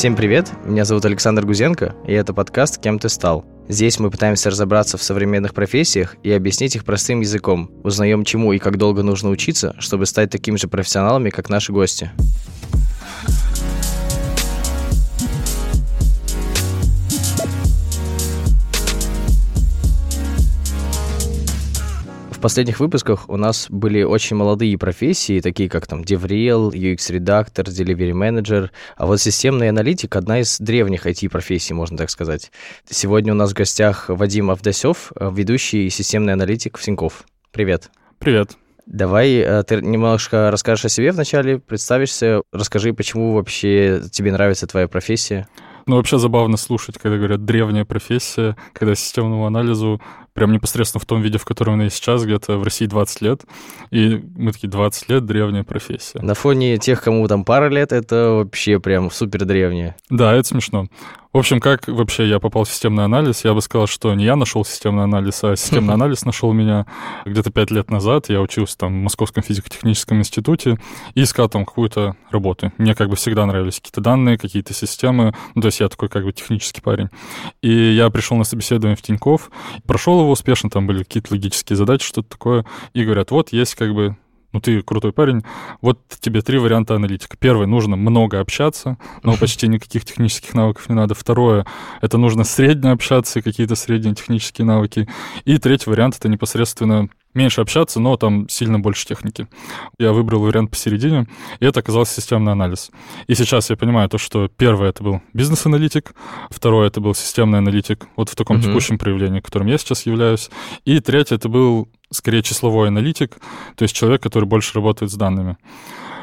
Всем привет, меня зовут Александр Гузенко, и это подкаст «Кем ты стал?». Здесь мы пытаемся разобраться в современных профессиях и объяснить их простым языком. Узнаем, чему и как долго нужно учиться, чтобы стать такими же профессионалами, как наши гости. В последних выпусках у нас были очень молодые профессии, такие как там DevRel, UX-редактор, Delivery Manager, а вот системный аналитик — одна из древних IT-профессий, можно так сказать. Сегодня у нас в гостях Вадим Авдасев, ведущий системный аналитик в Тинькофф. Привет. Привет. Давай э, ты немножко расскажешь о себе вначале, представишься, расскажи, почему вообще тебе нравится твоя профессия. Ну, вообще забавно слушать, когда говорят «древняя профессия», когда системному анализу прям непосредственно в том виде, в котором она есть сейчас, где-то в России 20 лет. И мы такие, 20 лет — древняя профессия. На фоне тех, кому там пара лет, это вообще прям супер древнее. Да, это смешно. В общем, как вообще я попал в системный анализ? Я бы сказал, что не я нашел системный анализ, а системный анализ нашел меня где-то пять лет назад. Я учился там в Московском физико-техническом институте и искал там какую-то работу. Мне как бы всегда нравились какие-то данные, какие-то системы. Ну, то есть я такой как бы технический парень. И я пришел на собеседование в Тиньков, прошел его успешно, там были какие-то логические задачи, что-то такое. И говорят, вот есть как бы ну ты крутой парень, вот тебе три варианта аналитика. Первый, нужно много общаться, но почти никаких технических навыков не надо. Второе, это нужно средне общаться, какие-то средние технические навыки. И третий вариант, это непосредственно меньше общаться, но там сильно больше техники. Я выбрал вариант посередине, и это оказался системный анализ. И сейчас я понимаю то, что первое это был бизнес-аналитик, второе это был системный аналитик, вот в таком uh-huh. текущем проявлении, которым я сейчас являюсь, и третье это был скорее числовой аналитик, то есть человек, который больше работает с данными.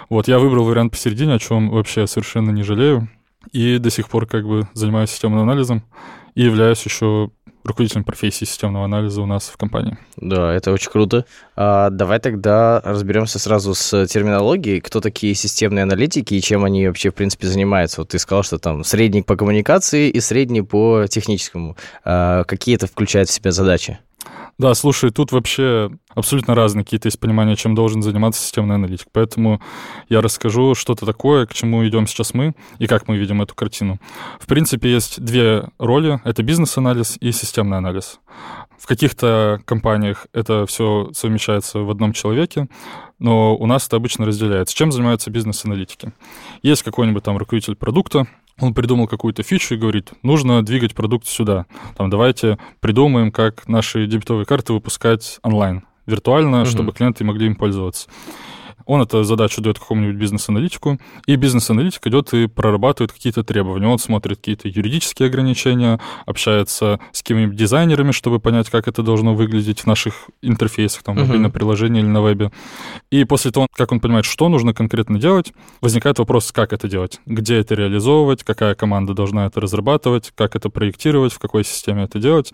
Вот, я выбрал вариант посередине, о чем вообще совершенно не жалею, и до сих пор как бы занимаюсь системным анализом и являюсь еще руководителем профессии системного анализа у нас в компании. Да, это очень круто. А, давай тогда разберемся сразу с терминологией. Кто такие системные аналитики и чем они вообще, в принципе, занимаются? Вот ты сказал, что там средний по коммуникации и средний по техническому. А, какие это включает в себя задачи? Да, слушай, тут вообще абсолютно разные какие-то есть понимания, чем должен заниматься системный аналитик. Поэтому я расскажу что-то такое, к чему идем сейчас мы и как мы видим эту картину. В принципе, есть две роли. Это бизнес-анализ и системный анализ. В каких-то компаниях это все совмещается в одном человеке, но у нас это обычно разделяется. Чем занимаются бизнес-аналитики? Есть какой-нибудь там руководитель продукта, он придумал какую-то фичу и говорит, нужно двигать продукт сюда. Там, давайте придумаем, как наши дебетовые карты выпускать онлайн, виртуально, угу. чтобы клиенты могли им пользоваться. Он эту задачу дает какому-нибудь бизнес-аналитику, и бизнес-аналитик идет и прорабатывает какие-то требования. Он смотрит какие-то юридические ограничения, общается с какими-нибудь дизайнерами, чтобы понять, как это должно выглядеть в наших интерфейсах, там, uh-huh. на приложении или на вебе. И после того, как он понимает, что нужно конкретно делать, возникает вопрос, как это делать, где это реализовывать, какая команда должна это разрабатывать, как это проектировать, в какой системе это делать.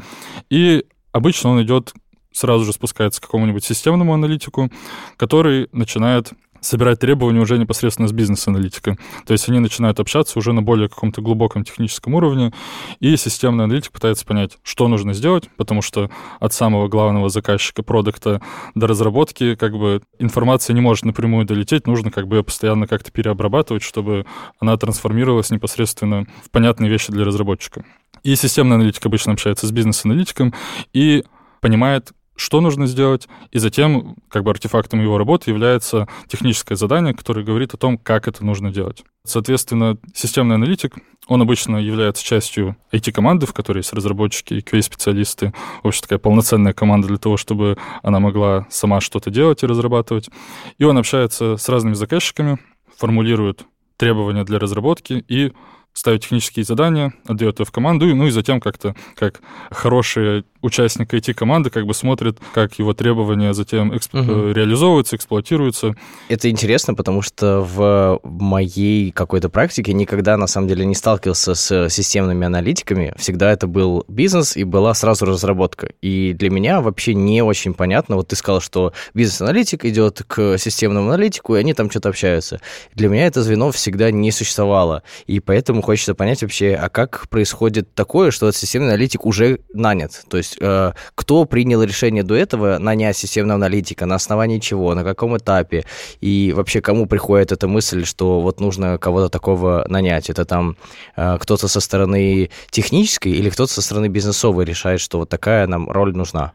И обычно он идет сразу же спускается к какому-нибудь системному аналитику, который начинает собирать требования уже непосредственно с бизнес-аналитикой. То есть они начинают общаться уже на более каком-то глубоком техническом уровне, и системный аналитик пытается понять, что нужно сделать, потому что от самого главного заказчика продукта до разработки как бы информация не может напрямую долететь, нужно как бы ее постоянно как-то переобрабатывать, чтобы она трансформировалась непосредственно в понятные вещи для разработчика. И системный аналитик обычно общается с бизнес-аналитиком и понимает, что нужно сделать, и затем как бы артефактом его работы является техническое задание, которое говорит о том, как это нужно делать. Соответственно, системный аналитик, он обычно является частью IT-команды, в которой есть разработчики и QA-специалисты. В общем, такая полноценная команда для того, чтобы она могла сама что-то делать и разрабатывать. И он общается с разными заказчиками, формулирует требования для разработки и ставит технические задания, отдает ее в команду, ну и затем как-то, как хороший участник IT-команды, как бы смотрит, как его требования затем эксп... угу. реализовываются, эксплуатируются. Это интересно, потому что в моей какой-то практике никогда, на самом деле, не сталкивался с системными аналитиками. Всегда это был бизнес и была сразу разработка. И для меня вообще не очень понятно. Вот ты сказал, что бизнес-аналитик идет к системному аналитику, и они там что-то общаются. Для меня это звено всегда не существовало. И поэтому хочется понять вообще, а как происходит такое, что этот системный аналитик уже нанят? То есть есть э, кто принял решение до этого нанять системного аналитика, на основании чего, на каком этапе, и вообще кому приходит эта мысль, что вот нужно кого-то такого нанять? Это там э, кто-то со стороны технической или кто-то со стороны бизнесовой решает, что вот такая нам роль нужна?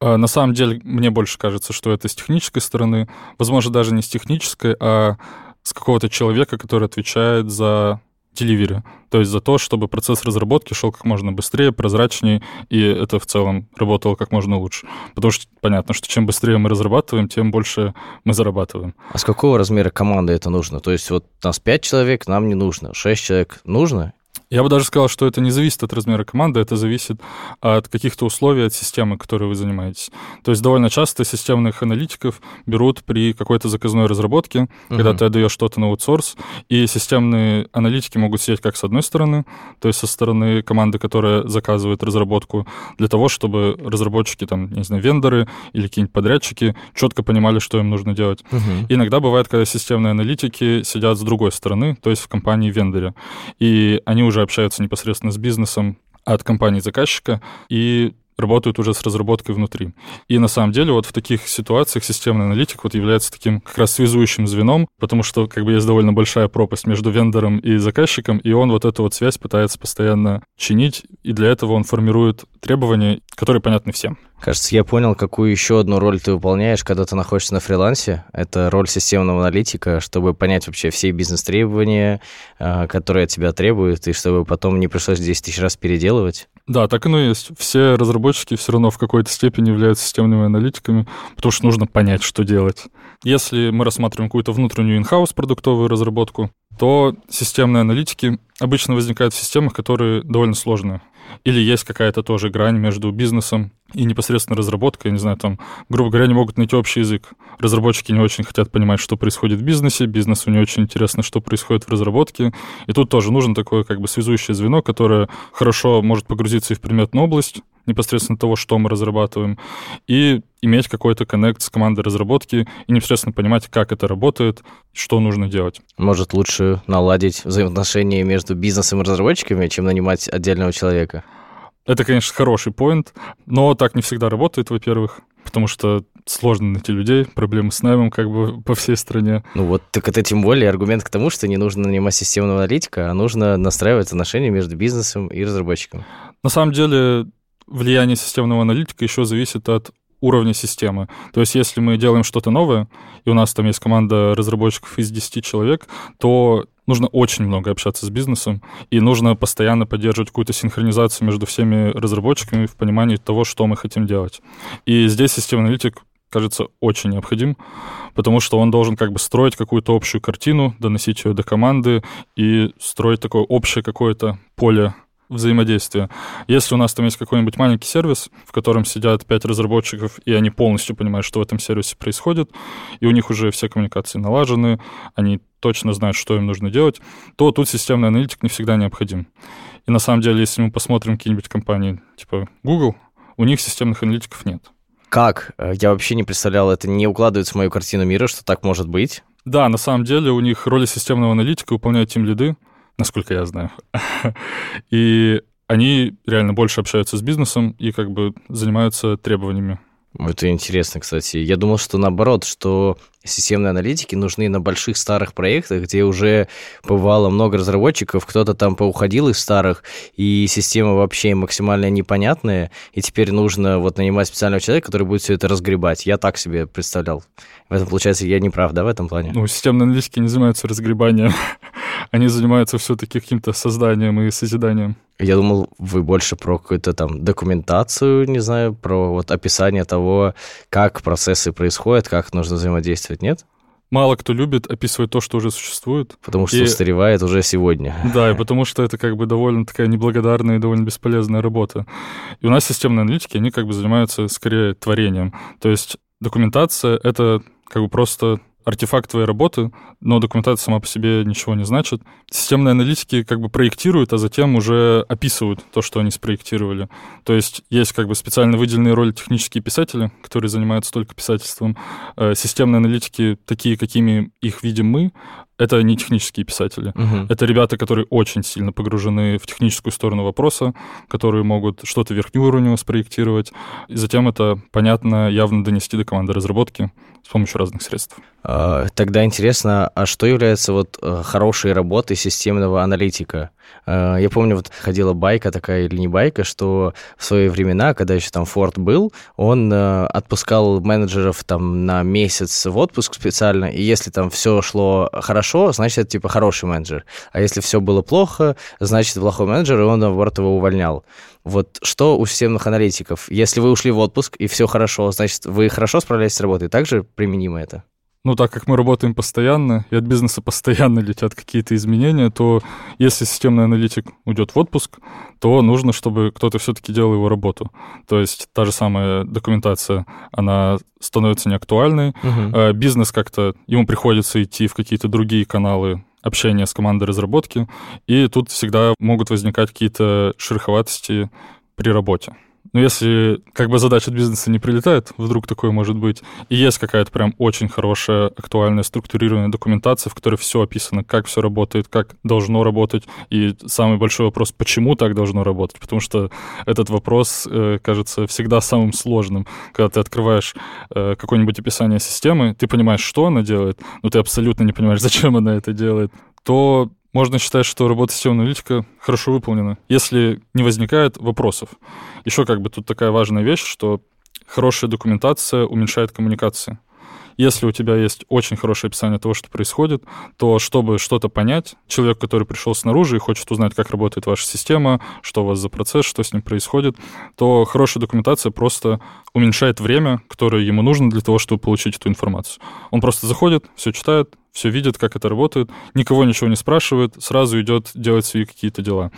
А, на самом деле, мне больше кажется, что это с технической стороны. Возможно, даже не с технической, а с какого-то человека, который отвечает за деливери, то есть за то, чтобы процесс разработки шел как можно быстрее, прозрачнее, и это в целом работало как можно лучше. Потому что понятно, что чем быстрее мы разрабатываем, тем больше мы зарабатываем. А с какого размера команды это нужно? То есть вот нас 5 человек, нам не нужно, 6 человек нужно, я бы даже сказал, что это не зависит от размера команды, это зависит от каких-то условий, от системы, которой вы занимаетесь. То есть довольно часто системных аналитиков берут при какой-то заказной разработке, uh-huh. когда ты отдаешь что-то на аутсорс, и системные аналитики могут сидеть как с одной стороны, то есть со стороны команды, которая заказывает разработку, для того, чтобы разработчики, там, не знаю, вендоры или какие-нибудь подрядчики четко понимали, что им нужно делать. Uh-huh. Иногда бывает, когда системные аналитики сидят с другой стороны, то есть в компании-вендоре, и они уже общаются непосредственно с бизнесом от компании-заказчика и работают уже с разработкой внутри. И на самом деле вот в таких ситуациях системный аналитик вот является таким как раз связующим звеном, потому что как бы есть довольно большая пропасть между вендором и заказчиком, и он вот эту вот связь пытается постоянно чинить, и для этого он формирует требования, которые понятны всем. Кажется, я понял, какую еще одну роль ты выполняешь, когда ты находишься на фрилансе. Это роль системного аналитика, чтобы понять вообще все бизнес-требования, а, которые от тебя требуют, и чтобы потом не пришлось 10 тысяч раз переделывать. Да, так оно и есть. Все разработчики все равно в какой-то степени являются системными аналитиками, потому что нужно понять, что делать. Если мы рассматриваем какую-то внутреннюю in-house продуктовую разработку, то системные аналитики обычно возникают в системах, которые довольно сложные. Или есть какая-то тоже грань между бизнесом и непосредственно разработкой. Не знаю, там, грубо говоря, не могут найти общий язык. Разработчики не очень хотят понимать, что происходит в бизнесе, бизнесу не очень интересно, что происходит в разработке. И тут тоже нужно такое как бы связующее звено, которое хорошо может погрузиться и в предметную область, непосредственно того, что мы разрабатываем, и иметь какой-то коннект с командой разработки и непосредственно понимать, как это работает, что нужно делать. Может, лучше наладить взаимоотношения между бизнесом и разработчиками, чем нанимать отдельного человека? Это, конечно, хороший поинт, но так не всегда работает, во-первых, потому что сложно найти людей, проблемы с наймом как бы по всей стране. Ну вот, так это тем более аргумент к тому, что не нужно нанимать системного аналитика, а нужно настраивать отношения между бизнесом и разработчиком. На самом деле, влияние системного аналитика еще зависит от уровня системы. То есть если мы делаем что-то новое, и у нас там есть команда разработчиков из 10 человек, то нужно очень много общаться с бизнесом, и нужно постоянно поддерживать какую-то синхронизацию между всеми разработчиками в понимании того, что мы хотим делать. И здесь системный аналитик кажется, очень необходим, потому что он должен как бы строить какую-то общую картину, доносить ее до команды и строить такое общее какое-то поле взаимодействия. Если у нас там есть какой-нибудь маленький сервис, в котором сидят пять разработчиков, и они полностью понимают, что в этом сервисе происходит, и у них уже все коммуникации налажены, они точно знают, что им нужно делать, то тут системный аналитик не всегда необходим. И на самом деле, если мы посмотрим какие-нибудь компании типа Google, у них системных аналитиков нет. Как? Я вообще не представлял, это не укладывается в мою картину мира, что так может быть. Да, на самом деле у них роли системного аналитика выполняют тем лиды, насколько я знаю. И они реально больше общаются с бизнесом и как бы занимаются требованиями. Это интересно, кстати. Я думал, что наоборот, что системные аналитики нужны на больших старых проектах, где уже бывало много разработчиков, кто-то там поуходил из старых, и система вообще максимально непонятная, и теперь нужно вот нанимать специального человека, который будет все это разгребать. Я так себе представлял. В этом, получается, я не прав, да, в этом плане? Ну, системные аналитики не занимаются разгребанием. Они занимаются все-таки каким-то созданием и созиданием. Я думал, вы больше про какую-то там документацию, не знаю, про вот описание того, как процессы происходят, как нужно взаимодействовать, нет? Мало кто любит описывать то, что уже существует. Потому что и... устаревает уже сегодня. Да, и потому что это как бы довольно такая неблагодарная и довольно бесполезная работа. И у нас системные аналитики, они как бы занимаются скорее творением. То есть документация — это как бы просто артефакт твоей работы, но документация сама по себе ничего не значит. Системные аналитики как бы проектируют, а затем уже описывают то, что они спроектировали. То есть есть как бы специально выделенные роли технические писатели, которые занимаются только писательством. Э, системные аналитики, такие, какими их видим мы, это не технические писатели. Мгм. Это ребята, которые очень сильно погружены в техническую сторону вопроса, которые могут что-то верхнеуровнево спроектировать, и затем это, понятно, явно донести до команды разработки с помощью разных средств. А, Тогда интересно, а что является вот э, хорошей работой системного аналитика? Э, Я помню, вот ходила байка такая или не байка, что в свои времена, когда еще там Форд был, он э, отпускал менеджеров там на месяц в отпуск специально, и если там все шло хорошо, значит, это типа хороший менеджер. А если все было плохо, значит, плохой менеджер, и он, наоборот, его увольнял. Вот что у системных аналитиков? Если вы ушли в отпуск, и все хорошо, значит, вы хорошо справляетесь с работой. Также применимо это? Ну, так как мы работаем постоянно, и от бизнеса постоянно летят какие-то изменения, то если системный аналитик уйдет в отпуск, то нужно, чтобы кто-то все-таки делал его работу. То есть та же самая документация, она становится неактуальной. Э, бизнес как-то, ему приходится идти в какие-то другие каналы общения с командой разработки, и тут всегда могут возникать какие-то шероховатости при работе. Но если как бы задача от бизнеса не прилетает, вдруг такое может быть, и есть какая-то прям очень хорошая, актуальная, структурированная документация, в которой все описано, как все работает, как должно работать, и самый большой вопрос, почему так должно работать, потому что этот вопрос э, кажется всегда самым сложным, когда ты открываешь э, какое-нибудь описание системы, ты понимаешь, что она делает, но ты абсолютно не понимаешь, зачем она это делает, то можно считать, что работа системного аналитика хорошо выполнена, если не возникает вопросов. Еще как бы тут такая важная вещь, что хорошая документация уменьшает коммуникации. Если у тебя есть очень хорошее описание того, что происходит, то чтобы что-то понять, человек, который пришел снаружи и хочет узнать, как работает ваша система, что у вас за процесс, что с ним происходит, то хорошая документация просто уменьшает время, которое ему нужно для того, чтобы получить эту информацию. Он просто заходит, все читает, все видит, как это работает, никого ничего не спрашивает, сразу идет делать свои какие-то дела.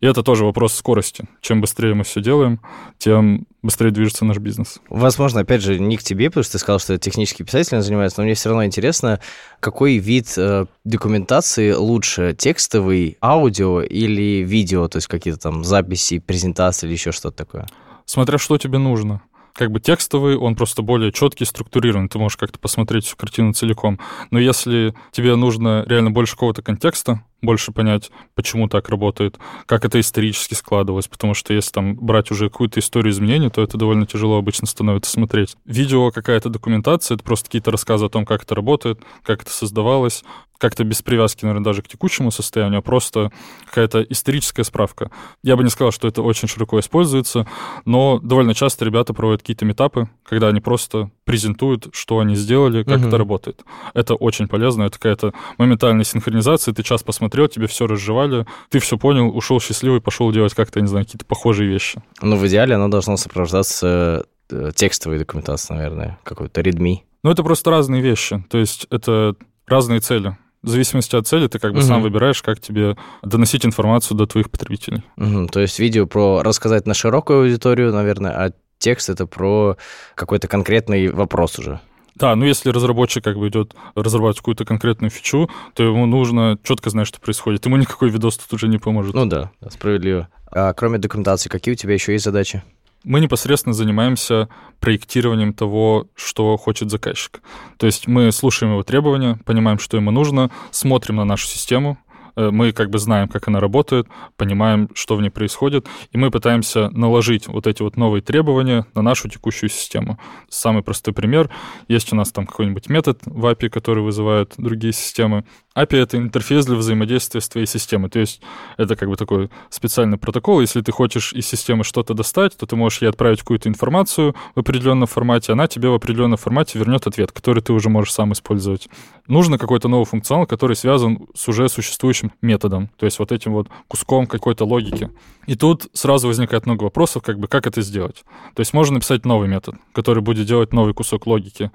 И это тоже вопрос скорости. Чем быстрее мы все делаем, тем быстрее движется наш бизнес. Возможно, опять же, не к тебе, потому что ты сказал, что технический писатель занимается, но мне все равно интересно, какой вид э, документации лучше, текстовый, аудио или видео, то есть какие-то там записи, презентации или еще что-то такое? Смотря что тебе нужно. Как бы текстовый, он просто более четкий, структурированный, ты можешь как-то посмотреть всю картину целиком. Но если тебе нужно реально больше какого-то контекста, больше понять, почему так работает, как это исторически складывалось, потому что если там брать уже какую-то историю изменений, то это довольно тяжело обычно становится смотреть. Видео, какая-то документация, это просто какие-то рассказы о том, как это работает, как это создавалось, как-то без привязки, наверное, даже к текущему состоянию, а просто какая-то историческая справка. Я бы не сказал, что это очень широко используется, но довольно часто ребята проводят какие-то метапы, когда они просто презентуют, что они сделали, как Мгм. это работает. Это очень полезно, это какая-то моментальная синхронизация, ты час посмотрел, тебе все разжевали, ты все понял, ушел счастливый, пошел делать как-то, не знаю, какие-то похожие вещи. Ну, в идеале оно должно сопровождаться э, текстовой документацией, наверное, какой-то readme. Но это просто разные вещи, то есть это разные цели. В зависимости от цели ты как бы сам Мгм. выбираешь, как тебе доносить информацию до твоих потребителей. Мгм, То есть видео про рассказать на широкую аудиторию, наверное, а текст это про какой-то конкретный вопрос уже. Да, ну если разработчик как бы идет разрабатывать какую-то конкретную фичу, то ему нужно четко знать, что происходит. Ему никакой видос тут уже не поможет. Ну да, справедливо. А кроме документации, какие у тебя еще есть задачи? Мы непосредственно занимаемся проектированием того, что хочет заказчик. То есть мы слушаем его требования, понимаем, что ему нужно, смотрим на нашу систему, мы как бы знаем, как она работает, понимаем, что в ней происходит, и мы пытаемся наложить вот эти вот новые требования на нашу текущую систему. Самый простой пример. Есть у нас там какой-нибудь метод в API, который вызывает другие системы. API — это интерфейс для взаимодействия с твоей системой. То есть это как бы такой специальный протокол. Если ты хочешь из системы что-то достать, то ты можешь ей отправить какую-то информацию в определенном формате, она тебе в определенном формате вернет ответ, который ты уже можешь сам использовать. Нужно какой-то новый функционал, который связан с уже существующим методом, то есть вот этим вот куском какой-то логики. И тут сразу возникает много вопросов, как бы как это сделать. То есть можно написать новый метод, который будет делать новый кусок логики.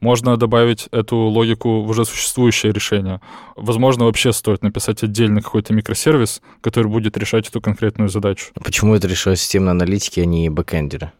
Можно добавить эту логику в уже существующее решение. Возможно, вообще стоит написать отдельный какой-то микросервис, который будет решать эту конкретную задачу. Почему это решают системные аналитики, а не бэкэндеры?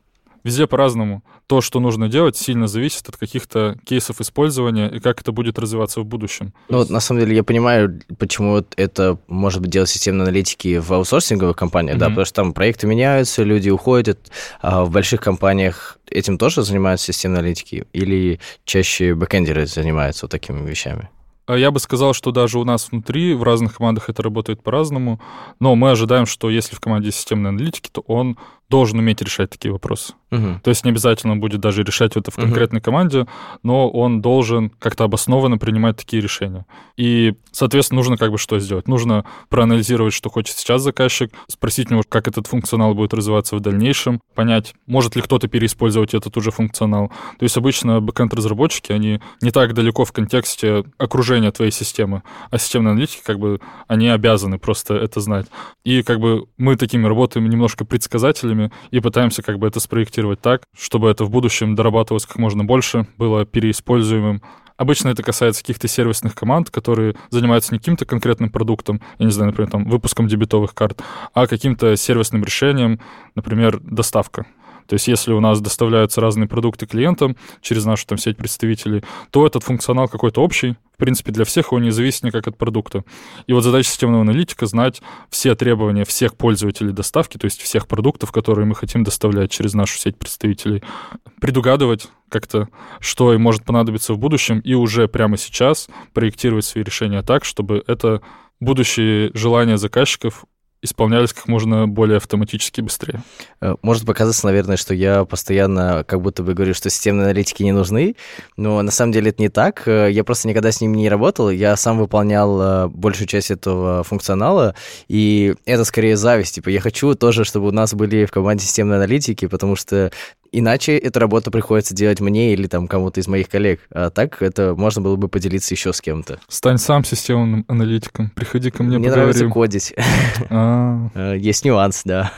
Везде по-разному. То, что нужно делать, сильно зависит от каких-то кейсов использования и как это будет развиваться в будущем. Ну, вот, на самом деле, я понимаю, почему это может быть делать системные аналитики в аутсорсинговых компаниях, да, Мгм. потому что там проекты меняются, люди уходят, а в больших компаниях этим тоже занимаются системные аналитики или чаще бэкэндеры занимаются вот такими вещами? А я бы сказал, что даже у нас внутри, в разных командах это работает по-разному, но мы ожидаем, что если в команде системной аналитики, то он должен уметь решать такие вопросы. Угу. То есть не обязательно будет даже решать это в конкретной угу. команде, но он должен как-то обоснованно принимать такие решения. И, соответственно, нужно как бы что сделать? Нужно проанализировать, что хочет сейчас заказчик, спросить у него, как этот функционал будет развиваться в дальнейшем, понять, может ли кто-то переиспользовать этот уже функционал. То есть обычно бэкэнд-разработчики, они не так далеко в контексте окружения твоей системы, а системные аналитики, как бы, они обязаны просто это знать. И как бы мы такими работаем немножко предсказателями и пытаемся как бы это спроектировать так, чтобы это в будущем дорабатывалось как можно больше, было переиспользуемым, Обычно это касается каких-то сервисных команд, которые занимаются не каким-то конкретным продуктом, я не знаю, например, там, выпуском дебетовых карт, а каким-то сервисным решением, например, доставка. То есть если у нас доставляются разные продукты клиентам через нашу там сеть представителей, то этот функционал какой-то общий, в принципе, для всех, он независим как от продукта. И вот задача системного аналитика — знать все требования всех пользователей доставки, то есть всех продуктов, которые мы хотим доставлять через нашу сеть представителей, предугадывать как-то, что им может понадобиться в будущем, и уже прямо сейчас проектировать свои решения так, чтобы это будущие желания заказчиков исполнялись как можно более автоматически быстрее. Э, может показаться, наверное, что я постоянно как будто бы говорю, что системные аналитики не нужны, но на самом деле это не так. Э, я просто никогда с ними не работал, я сам выполнял э, большую часть этого функционала, и это скорее зависть. Типа я хочу тоже, чтобы у нас были в команде системные аналитики, потому что Иначе эту работу приходится делать мне или там кому-то из моих коллег. А так это можно было бы поделиться еще с кем-то. Стань сам системным аналитиком. Приходи ко мне, Мне поговорим. нравится кодить. А. Э, есть нюанс, да.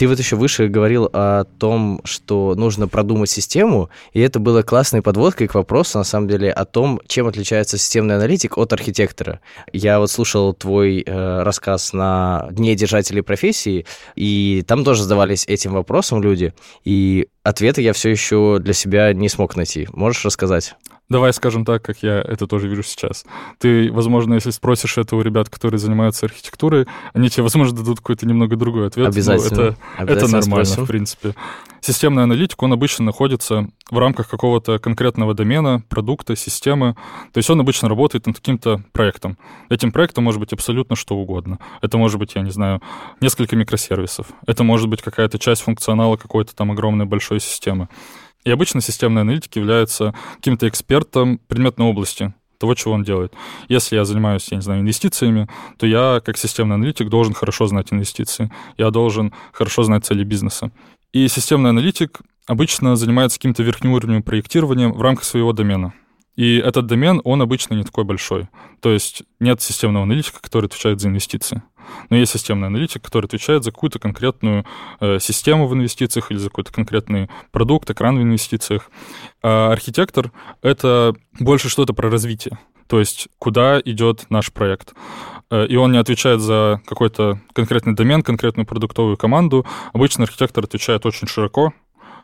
Ты вот еще выше говорил о том, что нужно продумать систему, и это было классной подводкой к вопросу, на самом деле, о том, чем отличается системный аналитик от архитектора. Я вот слушал твой э, рассказ на Дне держателей профессии, и там тоже задавались этим вопросом люди, и ответы я все еще для себя не смог найти. Можешь рассказать? Давай скажем так, как я это тоже вижу сейчас. Ты, возможно, если спросишь это у ребят, которые занимаются архитектурой, они тебе, возможно, дадут какой-то немного другой ответ. Обязательно. это, Обязательно это нормально, спросим. в принципе. Системный аналитик, он обычно находится в рамках какого-то конкретного домена, продукта, системы. То есть он обычно работает над каким-то проектом. Этим проектом может быть абсолютно что угодно. Это может быть, я не знаю, несколько микросервисов. Это может быть какая-то часть функционала какой-то там огромной большой системы. И обычно системный аналитик является каким-то экспертом предметной области, того, чего он делает. Если я занимаюсь, я не знаю, инвестициями, то я, как системный аналитик, должен хорошо знать инвестиции. Я должен хорошо знать цели бизнеса. И системный аналитик обычно занимается каким-то верхним уровнем проектированием в рамках своего домена. И этот домен, он обычно не такой большой. То есть нет системного аналитика, который отвечает за инвестиции. Но есть системный аналитик, который отвечает за какую-то конкретную э, систему в инвестициях или за какой-то конкретный продукт, экран в инвестициях. А архитектор — это больше что-то про развитие. То есть куда идет наш проект. Э, и он не отвечает за какой-то конкретный домен, конкретную продуктовую команду. Обычно архитектор отвечает очень широко,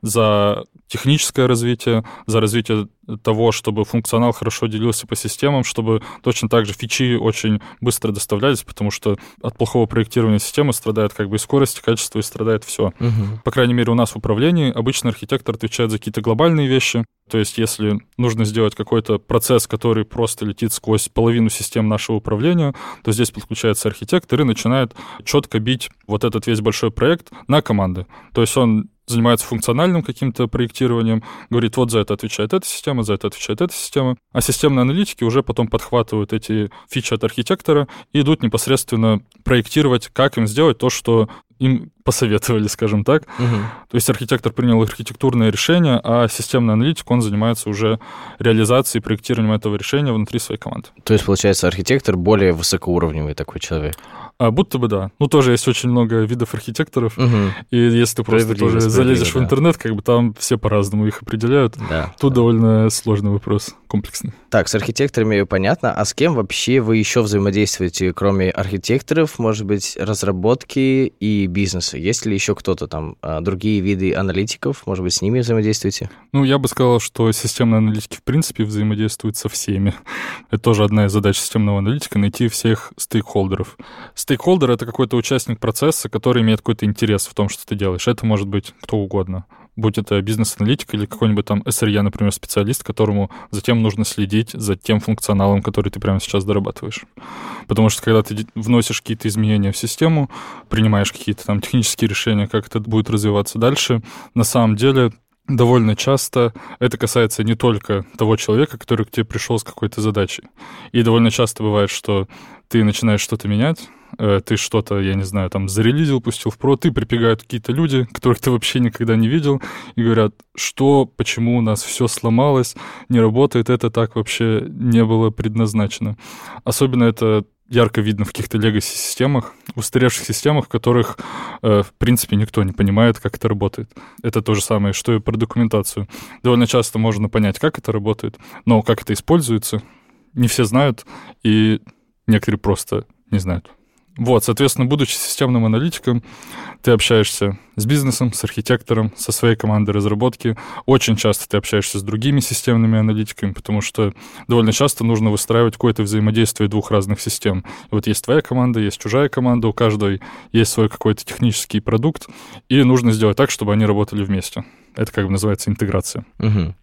за техническое развитие, за развитие того, чтобы функционал хорошо делился по системам, чтобы точно так же фичи очень быстро доставлялись, потому что от плохого проектирования системы страдает как бы и скорость, и качество, и страдает все. Угу. По крайней мере, у нас в управлении обычно архитектор отвечает за какие-то глобальные вещи. То есть, если нужно сделать какой-то процесс, который просто летит сквозь половину систем нашего управления, то здесь подключается архитектор и начинает четко бить вот этот весь большой проект на команды. То есть он занимается функциональным каким-то проектированием, говорит, вот за это отвечает эта система, за это отвечает эта система. А системные аналитики уже потом подхватывают эти фичи от архитектора и идут непосредственно проектировать, как им сделать то, что им посоветовали, скажем так. Угу. То есть архитектор принял архитектурное решение, а системный аналитик, он занимается уже реализацией, проектированием этого решения внутри своей команды. То есть, получается, архитектор более высокоуровневый такой человек? А, будто бы да. Ну, тоже есть очень много видов архитекторов. Угу. И если ты просто тоже залезешь да. в интернет, как бы там все по-разному их определяют. Да. Тут да. довольно сложный вопрос, комплексный. Так, с архитекторами понятно. А с кем вообще вы еще взаимодействуете, кроме архитекторов, может быть, разработки и бизнеса? Есть ли еще кто-то там, а, другие виды аналитиков? Может быть, с ними взаимодействуете? Ну, я бы сказал, что системные аналитики в принципе взаимодействуют со всеми. Это тоже одна из задач системного аналитика — найти всех стейкхолдеров Стейкхолдер — это какой-то участник процесса, который имеет какой-то интерес в том, что ты делаешь. Это может быть кто угодно. Будь это бизнес-аналитик или какой-нибудь там SRE, например, специалист, которому затем нужно следить за тем функционалом, который ты прямо сейчас дорабатываешь. Потому что когда ты вносишь какие-то изменения в систему, принимаешь какие-то там технические решения, как это будет развиваться дальше, на самом деле довольно часто это касается не только того человека, который к тебе пришел с какой-то задачей. И довольно часто бывает, что ты начинаешь что-то менять, э, ты что-то, я не знаю, там зарелизил, пустил в про, ты прибегают какие-то люди, которых ты вообще никогда не видел, и говорят, что, почему у нас все сломалось, не работает, это так вообще не было предназначено. Особенно это ярко видно в каких-то легаси-системах, устаревших системах, в которых, э, в принципе, никто не понимает, как это работает. Это то же самое, что и про документацию. Довольно часто можно понять, как это работает, но как это используется, не все знают, и некоторые просто не знают. Вот, соответственно, будучи системным аналитиком, ты общаешься с бизнесом, с архитектором, со своей командой разработки. Очень часто ты общаешься с другими системными аналитиками, потому что довольно часто нужно выстраивать какое-то взаимодействие двух разных систем. И вот есть твоя команда, есть чужая команда, у каждой есть свой какой-то технический продукт, и нужно сделать так, чтобы они работали вместе. Это как бы называется интеграция. Угу.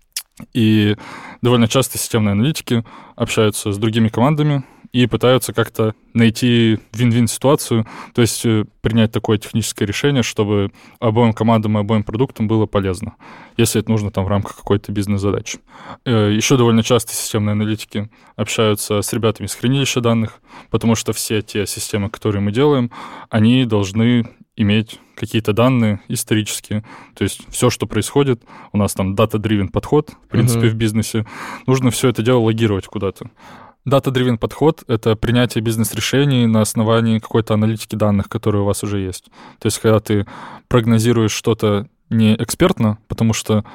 И довольно часто системные аналитики общаются с другими командами, и пытаются как-то найти вин-вин ситуацию, то есть э, принять такое техническое решение, чтобы обоим командам и обоим продуктам было полезно, если это нужно там в рамках какой-то бизнес-задачи. Э, Еще довольно часто системные аналитики общаются с ребятами из хранилища данных, потому что все те системы, которые мы делаем, они должны иметь какие-то данные исторические. То есть все, что происходит, у нас там data-driven подход, в принципе, uh-huh. в бизнесе, нужно все это дело логировать куда-то. Data-driven подход — это принятие бизнес-решений на основании какой-то аналитики данных, которые у вас уже есть. То есть когда ты прогнозируешь что-то не экспертно, потому что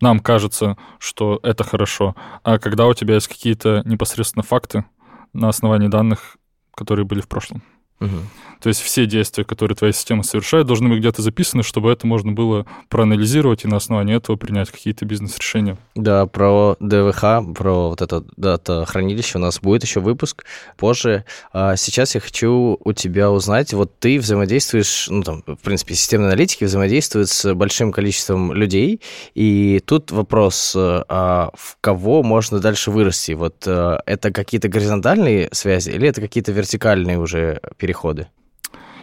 нам кажется, что это хорошо, а когда у тебя есть какие-то непосредственно факты на основании данных, которые были в прошлом. Угу. То есть все действия, которые твоя система совершает, должны быть где-то записаны, чтобы это можно было проанализировать и на основании этого принять какие-то бизнес-решения. Да, про ДВХ, про вот это дата-хранилище у нас будет еще выпуск позже. А сейчас я хочу у тебя узнать, вот ты взаимодействуешь, ну там, в принципе, системные аналитики взаимодействуют с большим количеством людей, и тут вопрос, а в кого можно дальше вырасти? Вот э, это какие-то горизонтальные связи или это какие-то вертикальные уже переходы?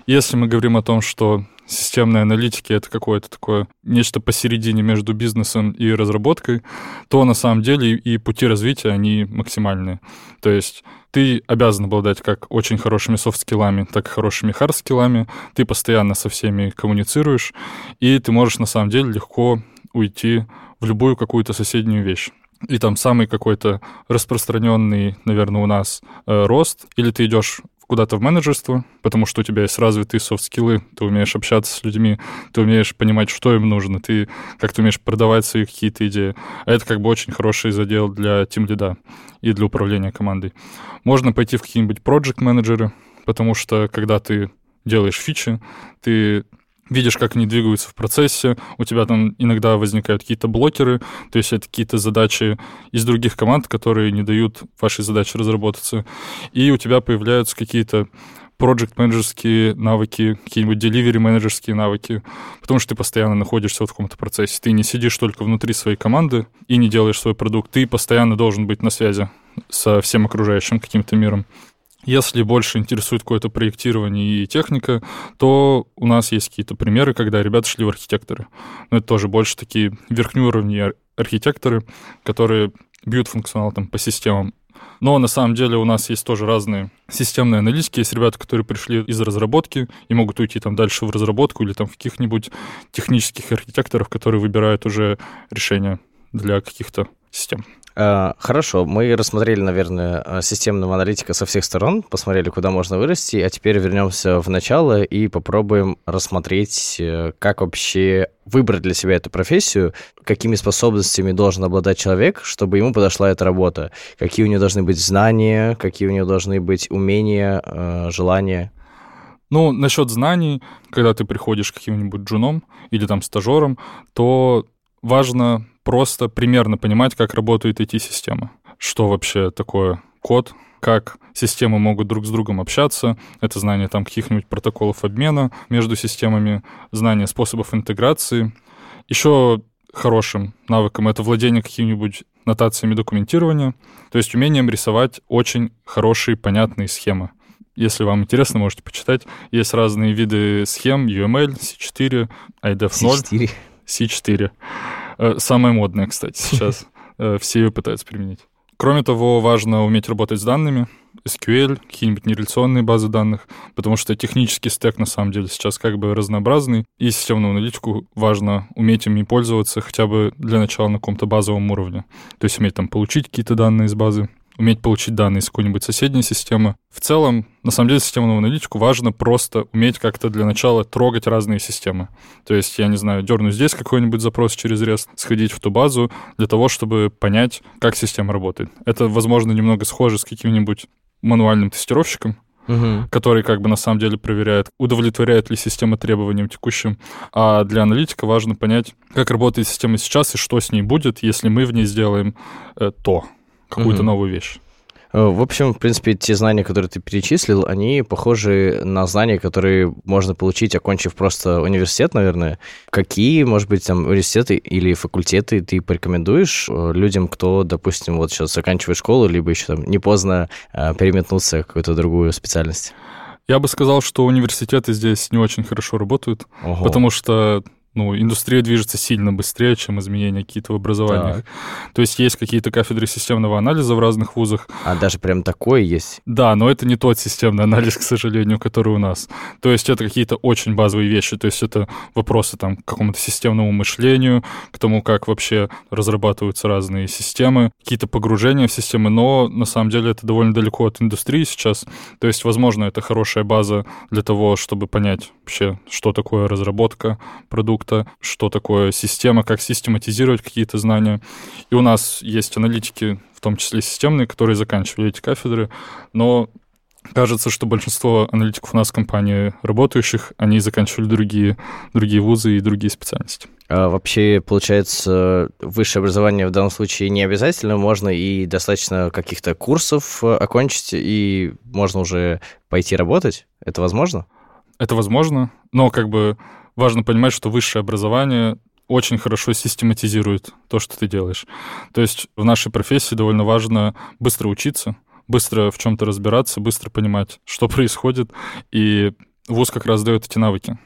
Если мы говорим о том, что системные аналитики — это какое-то такое нечто посередине между бизнесом и разработкой, то на самом деле и пути развития, они максимальные. То есть ты обязан обладать как очень хорошими софт-скиллами, так и хорошими хард-скиллами, ты постоянно со всеми коммуницируешь, и ты можешь на самом деле легко уйти в любую какую-то соседнюю вещь и там самый какой-то распространенный, наверное, у нас э, рост, или ты идешь куда-то в менеджерство, потому что у тебя есть развитые софт-скиллы, ты умеешь общаться с людьми, ты умеешь понимать, что им нужно, ты как-то умеешь продавать свои какие-то идеи. А это как бы очень хороший задел для тим лида и для управления командой. Можно пойти в какие-нибудь project менеджеры потому что когда ты делаешь фичи, ты видишь, как они двигаются в процессе, у тебя там иногда возникают какие-то блокеры, то есть это какие-то задачи из других команд, которые не дают вашей задаче разработаться, и у тебя появляются какие-то проект менеджерские навыки, какие-нибудь delivery менеджерские навыки, потому что ты постоянно находишься в каком-то процессе. Ты не сидишь только внутри своей команды и не делаешь свой продукт. Ты постоянно должен быть на связи со всем окружающим каким-то миром. Если больше интересует какое-то проектирование и техника, то у нас есть какие-то примеры, когда ребята шли в архитекторы. Но это тоже больше такие верхнеуровневые архитекторы, которые бьют функционал там по системам. Но на самом деле у нас есть тоже разные системные аналитики. Есть ребята, которые пришли из разработки и могут уйти там дальше в разработку или там в каких-нибудь технических архитекторов, которые выбирают уже решения для каких-то систем. Э, хорошо, мы рассмотрели, наверное, э, системного аналитика со всех сторон, посмотрели, куда можно вырасти, а теперь вернемся в начало и попробуем рассмотреть, э, как вообще выбрать для себя эту профессию, какими способностями должен обладать человек, чтобы ему подошла эта работа, какие у него должны быть знания, какие у него должны быть умения, желания. Ну, насчет знаний, когда ты приходишь к каким-нибудь джуном или там стажером, то важно просто примерно понимать, как работают эти системы. Что вообще такое код, как системы могут друг с другом общаться, это знание там каких-нибудь протоколов обмена между системами, знание способов интеграции. Еще хорошим навыком это владение какими-нибудь нотациями документирования, то есть умением рисовать очень хорошие, понятные схемы. Если вам интересно, можете почитать. Есть разные виды схем UML, C4, IDF0, C4. C4. Самая модная, кстати, сейчас. Э, все ее пытаются применить. Кроме того, важно уметь работать с данными, SQL, какие-нибудь нереляционные базы данных, потому что технический стек на самом деле сейчас как бы разнообразный, и системную аналитику важно уметь ими пользоваться хотя бы для начала на каком-то базовом уровне. То есть уметь там получить какие-то данные из базы, уметь получить данные из какой-нибудь соседней системы. В целом, на самом деле, системную аналитику важно просто уметь как-то для начала трогать разные системы. То есть, я не знаю, дерну здесь какой-нибудь запрос через REST, сходить в ту базу для того, чтобы понять, как система работает. Это, возможно, немного схоже с каким-нибудь мануальным тестировщиком, угу. который как бы на самом деле проверяет, удовлетворяет ли система требованиям текущим. А для аналитика важно понять, как работает система сейчас и что с ней будет, если мы в ней сделаем э, то какую-то угу. новую вещь. Э, в общем, в принципе, те знания, которые ты перечислил, они похожи на знания, которые можно получить, окончив просто университет, наверное. Какие, может быть, там университеты или факультеты ты порекомендуешь э, людям, кто, допустим, вот сейчас заканчивает школу, либо еще там не поздно э, переметнуться в какую-то другую специальность? Я бы сказал, что университеты здесь не очень хорошо работают, Ого. потому что ну, индустрия движется сильно быстрее, чем изменения какие-то в образованиях. Так. То есть есть какие-то кафедры системного анализа в разных вузах. А даже прям такое есть? Да, но это не тот системный анализ, к сожалению, который у нас. То есть это какие-то очень базовые вещи. То есть это вопросы там к какому-то системному мышлению, к тому, как вообще разрабатываются разные системы, какие-то погружения в системы, но на самом деле это довольно далеко от индустрии сейчас. То есть, возможно, это хорошая база для того, чтобы понять вообще, что такое разработка продукта, продукта, что такое система, как систематизировать какие-то знания. И у нас есть аналитики, в том числе системные, которые заканчивали эти кафедры, но Кажется, что большинство аналитиков у нас в компании работающих, они заканчивали другие, другие вузы и другие специальности. А вообще, получается, высшее образование в данном случае не обязательно, можно и достаточно каких-то курсов э, окончить, и можно уже пойти работать? Это возможно? Это возможно, но как бы важно понимать, что высшее образование очень хорошо систематизирует то, что ты делаешь. То есть в нашей профессии довольно важно быстро учиться, быстро в чем-то разбираться, быстро понимать, что происходит, и вуз как раз дает эти навыки.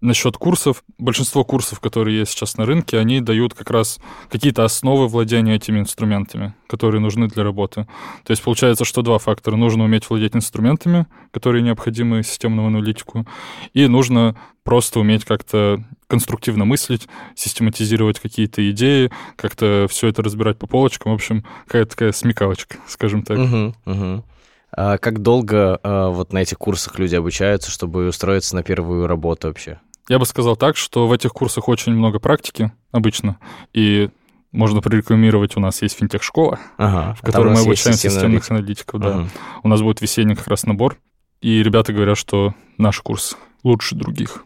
Насчет курсов, большинство курсов, которые есть сейчас на рынке, они дают как раз какие-то основы владения этими инструментами, которые нужны для работы. То есть получается, что два фактора. Нужно уметь владеть инструментами, которые необходимы системному аналитику, и нужно просто уметь как-то конструктивно мыслить, систематизировать какие-то идеи, как-то все это разбирать по полочкам. В общем, какая-то такая смекалочка, скажем так. Угу, угу. А как долго а, вот на этих курсах люди обучаются, чтобы устроиться на первую работу вообще? Я бы сказал так, что в этих курсах очень много практики обычно, и можно прорекламировать, у нас есть финтех-школа, ага, в которой мы обучаем системных аналитиков. Да. Ага. У нас будет весенний как раз набор, и ребята говорят, что наш курс лучше других.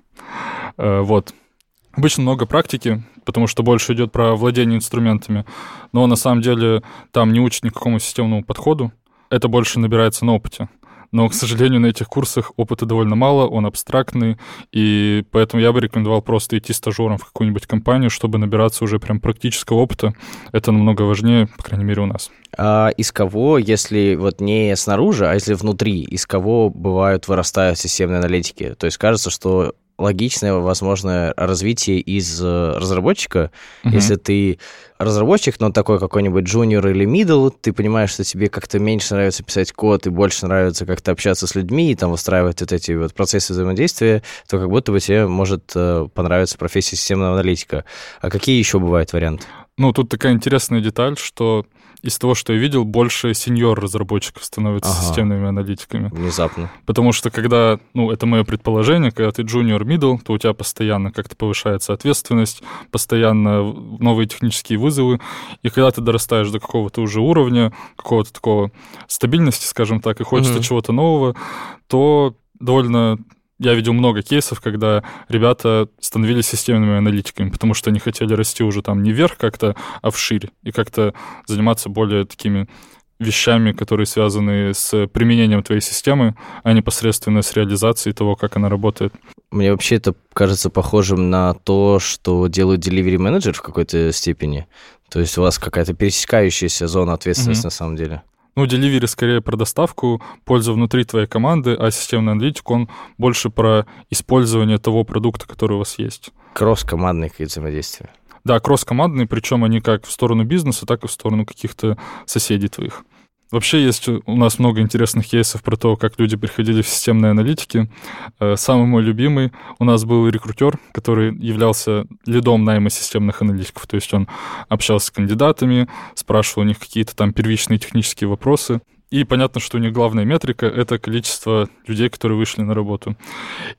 Э, вот. Обычно много практики, потому что больше идет про владение инструментами, но на самом деле там не учат никакому системному подходу, это больше набирается на опыте но, к сожалению, на этих курсах опыта довольно мало, он абстрактный, и поэтому я бы рекомендовал просто идти стажером в какую-нибудь компанию, чтобы набираться уже прям практического опыта. Это намного важнее, по крайней мере, у нас. А из кого, если вот не снаружи, а если внутри, из кого бывают вырастают системные аналитики? То есть кажется, что логичное, возможно, развитие из э, разработчика. Uh-huh. Если ты разработчик, но такой какой-нибудь junior или middle, ты понимаешь, что тебе как-то меньше нравится писать код и больше нравится как-то общаться с людьми и там выстраивать вот эти вот процессы взаимодействия, то как будто бы тебе может э, понравиться профессия системного аналитика. А какие еще бывают варианты? Ну, тут такая интересная деталь, что из того, что я видел, больше сеньор-разработчиков становятся ага. системными аналитиками. Внезапно. Потому что когда, ну, это мое предположение, когда ты junior middle, то у тебя постоянно как-то повышается ответственность, постоянно новые технические вызовы, и когда ты дорастаешь до какого-то уже уровня, какого-то такого стабильности, скажем так, и хочется угу. чего-то нового, то довольно я видел много кейсов, когда ребята становились системными аналитиками, потому что они хотели расти уже там не вверх как-то, а вширь, и как-то заниматься более такими вещами, которые связаны с применением твоей системы, а непосредственно с реализацией того, как она работает. Мне вообще это кажется похожим на то, что делают delivery менеджер в какой-то степени. То есть у вас какая-то пересекающаяся зона ответственности mm-hmm. на самом деле. Ну, Delivery скорее про доставку пользы внутри твоей команды, а системный аналитик, он больше про использование того продукта, который у вас есть. Кросс-командные взаимодействия. Да, кросс-командные, причем они как в сторону бизнеса, так и в сторону каких-то соседей твоих. Вообще есть у нас много интересных кейсов про то, как люди приходили в системные аналитики. Э, самый мой любимый у нас был рекрутер, который являлся лидом найма системных аналитиков. То есть он общался с кандидатами, спрашивал у них какие-то там первичные технические вопросы. И понятно, что у них главная метрика — это количество людей, которые вышли на работу.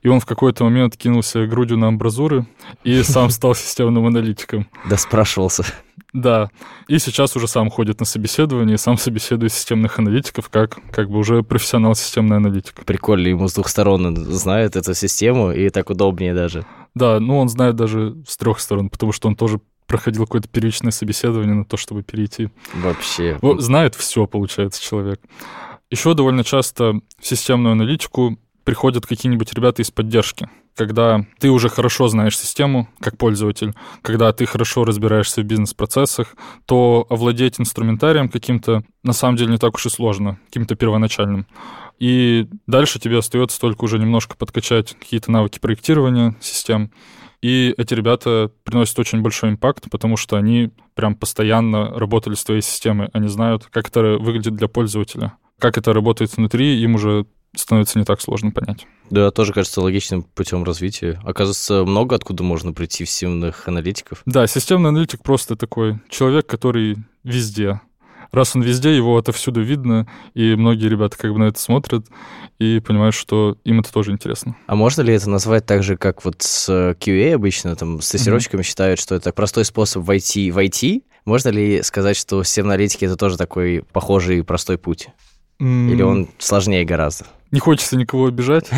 И он в какой-то момент кинулся грудью на амбразуры и сам стал системным аналитиком. Да спрашивался. Да. И сейчас уже сам ходит на собеседование, сам собеседует системных аналитиков, как, как бы уже профессионал системный аналитик. Прикольно, ему с двух сторон знает эту систему, и так удобнее даже. Да, ну он знает даже с трех сторон, потому что он тоже проходил какое-то первичное собеседование на то, чтобы перейти. Вообще. Вот, знает все, получается, человек. Еще довольно часто в системную аналитику приходят какие-нибудь ребята из поддержки, когда ты уже хорошо знаешь систему как пользователь, когда ты хорошо разбираешься в бизнес-процессах, то овладеть инструментарием каким-то на самом деле не так уж и сложно, каким-то первоначальным. И дальше тебе остается только уже немножко подкачать какие-то навыки проектирования систем, и эти ребята приносят очень большой импакт, потому что они прям постоянно работали с твоей системой. Они знают, как это выглядит для пользователя. Как это работает внутри, им уже становится не так сложно понять. Да, тоже кажется логичным путем развития. Оказывается, много откуда можно прийти в системных аналитиков. Да, системный аналитик просто такой человек, который везде раз он везде, его отовсюду видно, и многие ребята как бы на это смотрят и понимают, что им это тоже интересно. А можно ли это назвать так же, как вот с QA обычно, там, с тестировщиками mm-hmm. считают, что это простой способ войти в IT? Можно ли сказать, что системные аналитики — это тоже такой похожий простой путь? Или он сложнее гораздо? не хочется никого обижать,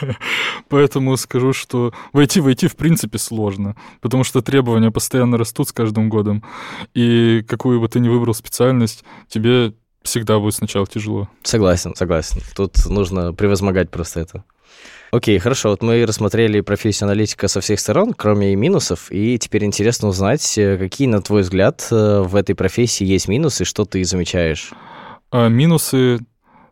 поэтому скажу, что войти войти в принципе сложно, потому что требования постоянно растут с каждым годом, и какую бы ты ни выбрал специальность, тебе всегда будет сначала тяжело. Согласен, согласен. Тут нужно превозмогать просто это. Окей, хорошо. Вот мы рассмотрели профессию аналитика со всех сторон, кроме минусов, и теперь интересно узнать, э, какие, на твой взгляд, э, в этой профессии есть минусы, что ты замечаешь? А, минусы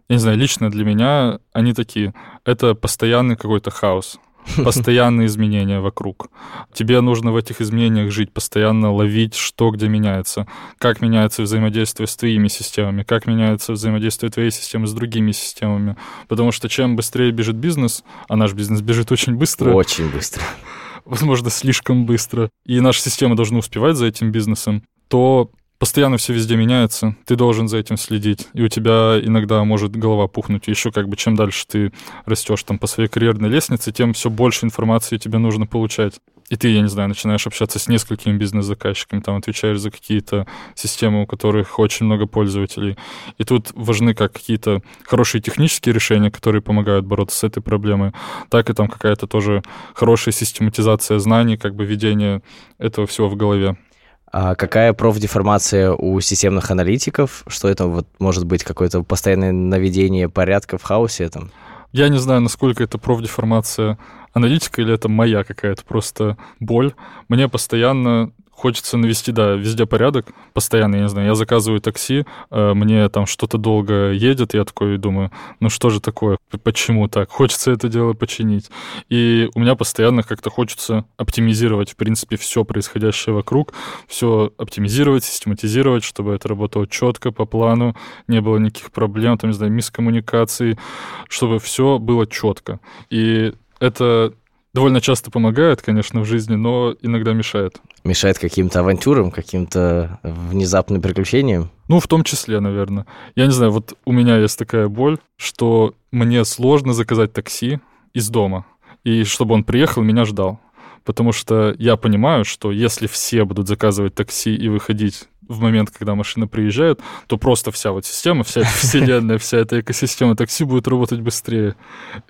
я не знаю, лично для меня они такие. Это постоянный какой-то хаос постоянные изменения вокруг. Тебе нужно в этих изменениях жить, постоянно ловить, что где меняется, как меняется взаимодействие с твоими системами, как меняется взаимодействие твоей системы с другими системами. Потому что чем быстрее бежит бизнес, а наш бизнес бежит очень быстро. Очень быстро. Возможно, слишком быстро. И наша система должна успевать за этим бизнесом, то постоянно все везде меняется, ты должен за этим следить, и у тебя иногда может голова пухнуть. Еще как бы чем дальше ты растешь там по своей карьерной лестнице, тем все больше информации тебе нужно получать. И ты, я не знаю, начинаешь общаться с несколькими бизнес-заказчиками, там отвечаешь за какие-то системы, у которых очень много пользователей. И тут важны как какие-то хорошие технические решения, которые помогают бороться с этой проблемой, так и там какая-то тоже хорошая систематизация знаний, как бы ведение этого всего в голове. А какая профдеформация у системных аналитиков? Что это вот может быть какое-то постоянное наведение порядка в хаосе там? Я не знаю, насколько это профдеформация аналитика или это моя какая-то просто боль. Мне постоянно хочется навести, да, везде порядок, постоянно, я не знаю, я заказываю такси, э, мне там что-то долго едет, я такой думаю, ну что же такое, почему так, хочется это дело починить. И у меня постоянно как-то хочется оптимизировать, в принципе, все происходящее вокруг, все оптимизировать, систематизировать, чтобы это работало четко, по плану, не было никаких проблем, там, не знаю, мискоммуникации, чтобы все было четко. И это довольно часто помогает, конечно, в жизни, но иногда мешает. Мешает каким-то авантюрам, каким-то внезапным приключениям? Ну, в том числе, наверное. Я не знаю, вот у меня есть такая боль, что мне сложно заказать такси из дома, и чтобы он приехал, меня ждал. Потому что я понимаю, что если все будут заказывать такси и выходить в момент, когда машина приезжает, то просто вся вот система, вся эта вселенная, вся эта экосистема такси будет работать быстрее.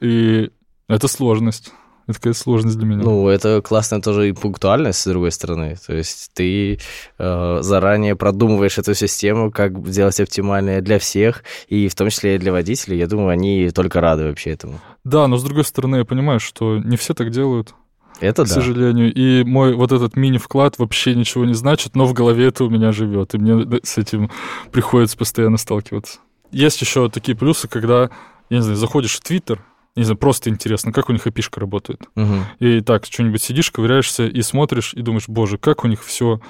И это сложность. Это такая сложность для меня. Ну, это классная тоже и пунктуальность, с другой стороны. То есть ты э, заранее продумываешь эту систему, как сделать оптимальное для всех, и в том числе и для водителей. Я думаю, они только рады вообще этому. Да, но с другой стороны, я понимаю, что не все так делают. Это к да. сожалению. И мой вот этот мини-вклад вообще ничего не значит, но в голове это у меня живет, и мне с этим приходится постоянно сталкиваться. Есть еще такие плюсы, когда, я не знаю, заходишь в Твиттер, не знаю, просто интересно, как у них опишка работает. Угу. И так, что-нибудь сидишь, ковыряешься и смотришь, и думаешь, боже, как у них все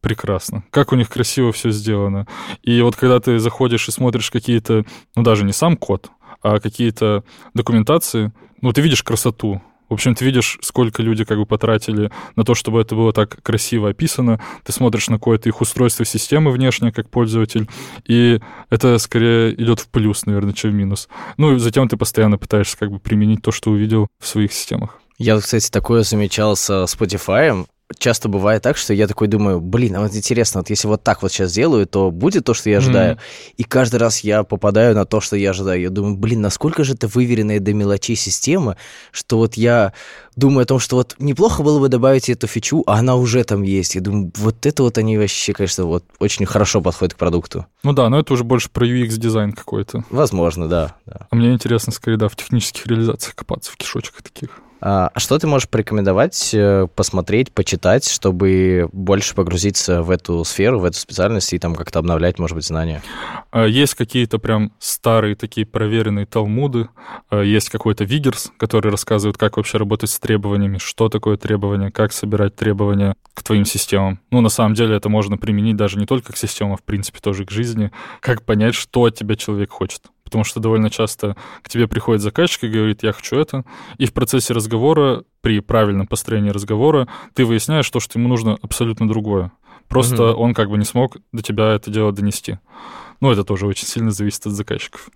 прекрасно, как у них красиво все сделано. И вот когда ты заходишь и смотришь какие-то, ну даже не сам код, а какие-то документации, ну ты видишь красоту, в общем, ты видишь, сколько люди как бы потратили на то, чтобы это было так красиво описано. Ты смотришь на какое-то их устройство системы внешнее, как пользователь, и это скорее идет в плюс, наверное, чем в минус. Ну и затем ты постоянно пытаешься как бы применить то, что увидел в своих системах. Я, кстати, такое замечал со Spotify часто бывает так, что я такой думаю, блин, а вот интересно, вот если вот так вот сейчас сделаю, то будет то, что я ожидаю. Mm-hmm. И каждый раз я попадаю на то, что я ожидаю. Я думаю, блин, насколько же это выверенная до мелочей система, что вот я думаю о том, что вот неплохо было бы добавить эту фичу, а она уже там есть. Я думаю, вот это вот они вообще, конечно, вот очень хорошо подходят к продукту. Ну да, но это уже больше про UX-дизайн какой-то. Возможно, да, да. А мне интересно, скорее, да, в технических реализациях копаться, в кишочках таких. А, а что ты можешь порекомендовать, э, посмотреть, почитать, чтобы больше погрузиться в эту сферу, в эту специальность и там как-то обновлять, может быть, знания? А, есть какие-то прям старые такие проверенные талмуды, а, есть какой-то Вигерс, который рассказывает, как вообще работать с требованиями, что такое требования, как собирать требования к твоим системам. Ну, на самом деле это можно применить даже не только к системам, а в принципе тоже к жизни. Как понять, что от тебя человек хочет потому что довольно часто к тебе приходит заказчик и говорит, я хочу это, и в процессе разговора, при правильном построении разговора, ты выясняешь то, что ему нужно абсолютно другое. Просто угу. он как бы не смог до тебя это дело донести. Ну, это тоже очень сильно зависит от заказчиков.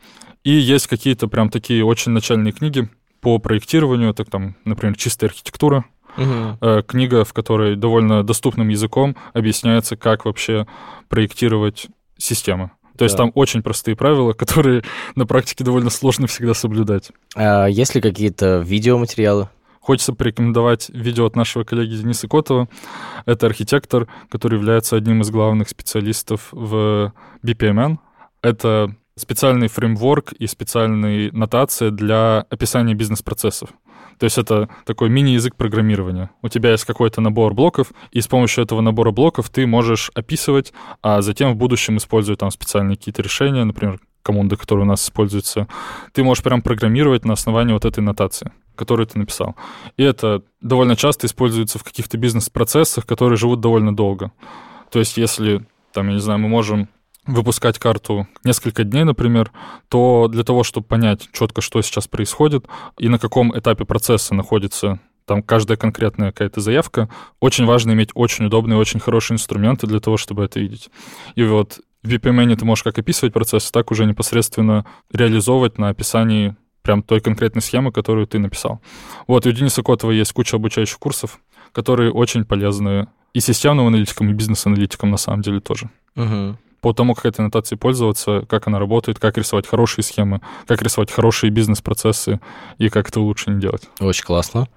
И есть какие-то прям такие очень начальные книги по проектированию, это там, например, чистая архитектура, Угу. Книга, в которой довольно доступным языком объясняется, как вообще проектировать системы. То есть там очень простые правила, которые на практике довольно сложно всегда соблюдать. А есть ли какие-то видеоматериалы? Хочется порекомендовать видео от нашего коллеги Дениса Котова. Это архитектор, который является одним из главных специалистов в BPMN. Это специальный фреймворк и специальные нотации для описания бизнес-процессов. То есть это такой мини-язык программирования. У тебя есть какой-то набор блоков, и с помощью этого набора блоков ты можешь описывать, а затем в будущем, используя там специальные какие-то решения, например, команды, которые у нас используются, ты можешь прям программировать на основании вот этой нотации, которую ты написал. И это довольно часто используется в каких-то бизнес-процессах, которые живут довольно долго. То есть если, там, я не знаю, мы можем выпускать карту несколько дней, например, то для того, чтобы понять четко, что сейчас происходит и на каком этапе процесса находится там каждая конкретная какая-то заявка, очень важно иметь очень удобные, очень хорошие инструменты для того, чтобы это видеть. И вот в VPMN ты можешь как описывать процесс, так уже непосредственно реализовывать на описании прям той конкретной схемы, которую ты написал. Вот, у Дениса Котова есть куча обучающих курсов, которые очень полезны и системным аналитикам, и бизнес-аналитикам на самом деле тоже. Угу по тому, как этой нотацией пользоваться, как она работает, как рисовать хорошие схемы, как рисовать хорошие бизнес-процессы и как это лучше не делать. Очень классно.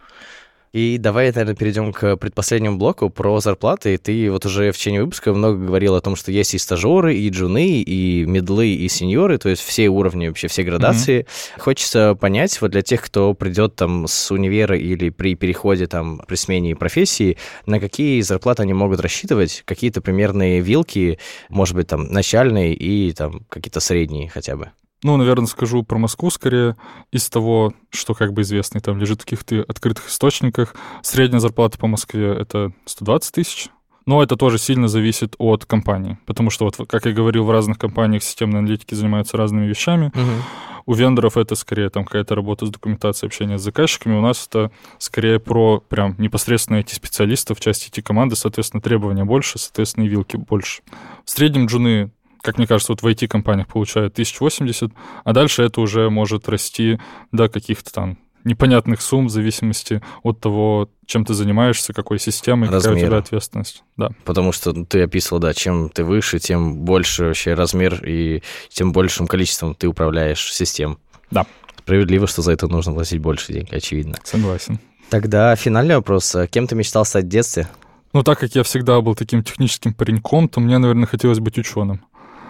И давай, наверное, перейдем к предпоследнему блоку про зарплаты. Ты вот уже в течение выпуска много говорил о том, что есть и стажеры, и джуны, и медлы, и сеньоры, то есть все уровни, вообще все градации. Mm-hmm. Хочется понять, вот для тех, кто придет там с универа или при переходе там, при смене профессии, на какие зарплаты они могут рассчитывать, какие-то примерные вилки, может быть, там, начальные и там какие-то средние хотя бы. Ну, наверное, скажу про Москву скорее. Из того, что как бы известно, там лежит в каких-то открытых источниках. Средняя зарплата по Москве — это 120 тысяч. Но это тоже сильно зависит от компании, потому что, вот, как я говорил, в разных компаниях системные аналитики занимаются разными вещами. Угу. У вендоров это скорее там какая-то работа с документацией, общение с заказчиками. У нас это скорее про прям непосредственно эти специалистов в части эти команды, соответственно, требования больше, соответственно, и вилки больше. В среднем джуны как мне кажется, вот в IT-компаниях получают 1080, а дальше это уже может расти до каких-то там непонятных сумм в зависимости от того, чем ты занимаешься, какой системой, Размера. какая у тебя ответственность. Да. Потому что ты описывал, да, чем ты выше, тем больше вообще размер и тем большим количеством ты управляешь систем. Да. Справедливо, что за это нужно платить больше денег, очевидно. Согласен. Тогда финальный вопрос. Кем ты мечтал стать в детстве? Ну, так как я всегда был таким техническим пареньком, то мне, наверное, хотелось быть ученым.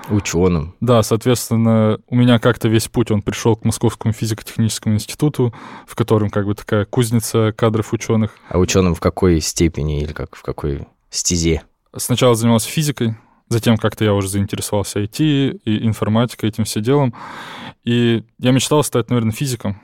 Ученым. Да, соответственно, у меня как-то весь путь, он пришел к Московскому физико-техническому институту, в котором как бы такая кузница кадров ученых. А ученым в какой степени или как в какой стезе? Сначала занимался физикой, затем как-то я уже заинтересовался IT и информатикой, этим все делом. И я мечтал стать, наверное, физиком.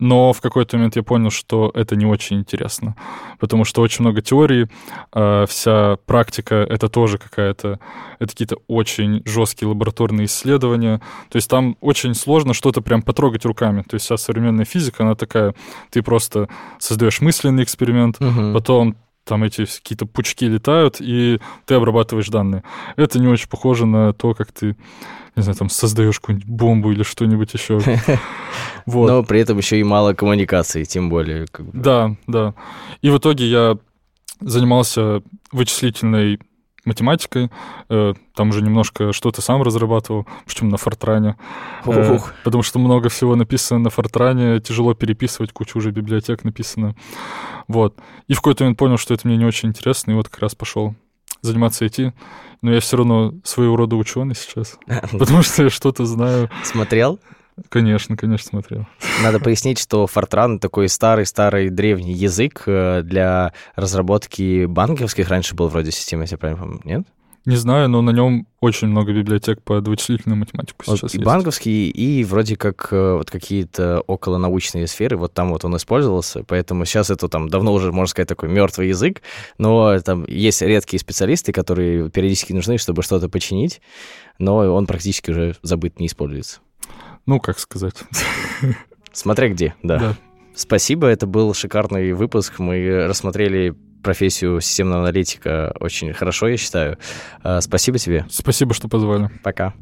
Но в какой-то момент я понял, что это не очень интересно, потому что очень много теорий, а вся практика — это тоже какая-то... Это какие-то очень жесткие лабораторные исследования. То есть там очень сложно что-то прям потрогать руками. То есть вся современная физика, она такая... Ты просто создаешь мысленный эксперимент, угу. потом там эти какие-то пучки летают, и ты обрабатываешь данные. Это не очень похоже на то, как ты не знаю, там создаешь какую-нибудь бомбу или что-нибудь еще. Вот. Но при этом еще и мало коммуникации, тем более. Как бы. Да, да. И в итоге я занимался вычислительной математикой, э, там уже немножко что-то сам разрабатывал, причем на Фортране, э, потому что много всего написано на Фортране, тяжело переписывать, куча уже библиотек написано, вот. И в какой-то момент понял, что это мне не очень интересно, и вот как раз пошел заниматься IT, но я все равно своего рода ученый сейчас, потому что я что-то знаю. Смотрел? Конечно, конечно, смотрел. Надо пояснить, что Fortran такой старый-старый древний язык э, для разработки банковских. Раньше был вроде системы, если я правильно помню, нет? Не знаю, но на нем очень много библиотек по вычислительной математике вот сейчас и есть. банковские, и вроде как э, вот какие-то околонаучные сферы, вот там вот он использовался, поэтому сейчас это там давно уже, можно сказать, такой мертвый язык, но там есть редкие специалисты, которые периодически нужны, чтобы что-то починить, но он практически уже забыт, не используется. Ну, как сказать. Смотря где, да. да. Спасибо, это был шикарный выпуск. Мы рассмотрели профессию системного аналитика очень хорошо, я считаю. А, спасибо тебе. Спасибо, что позвали. Пока.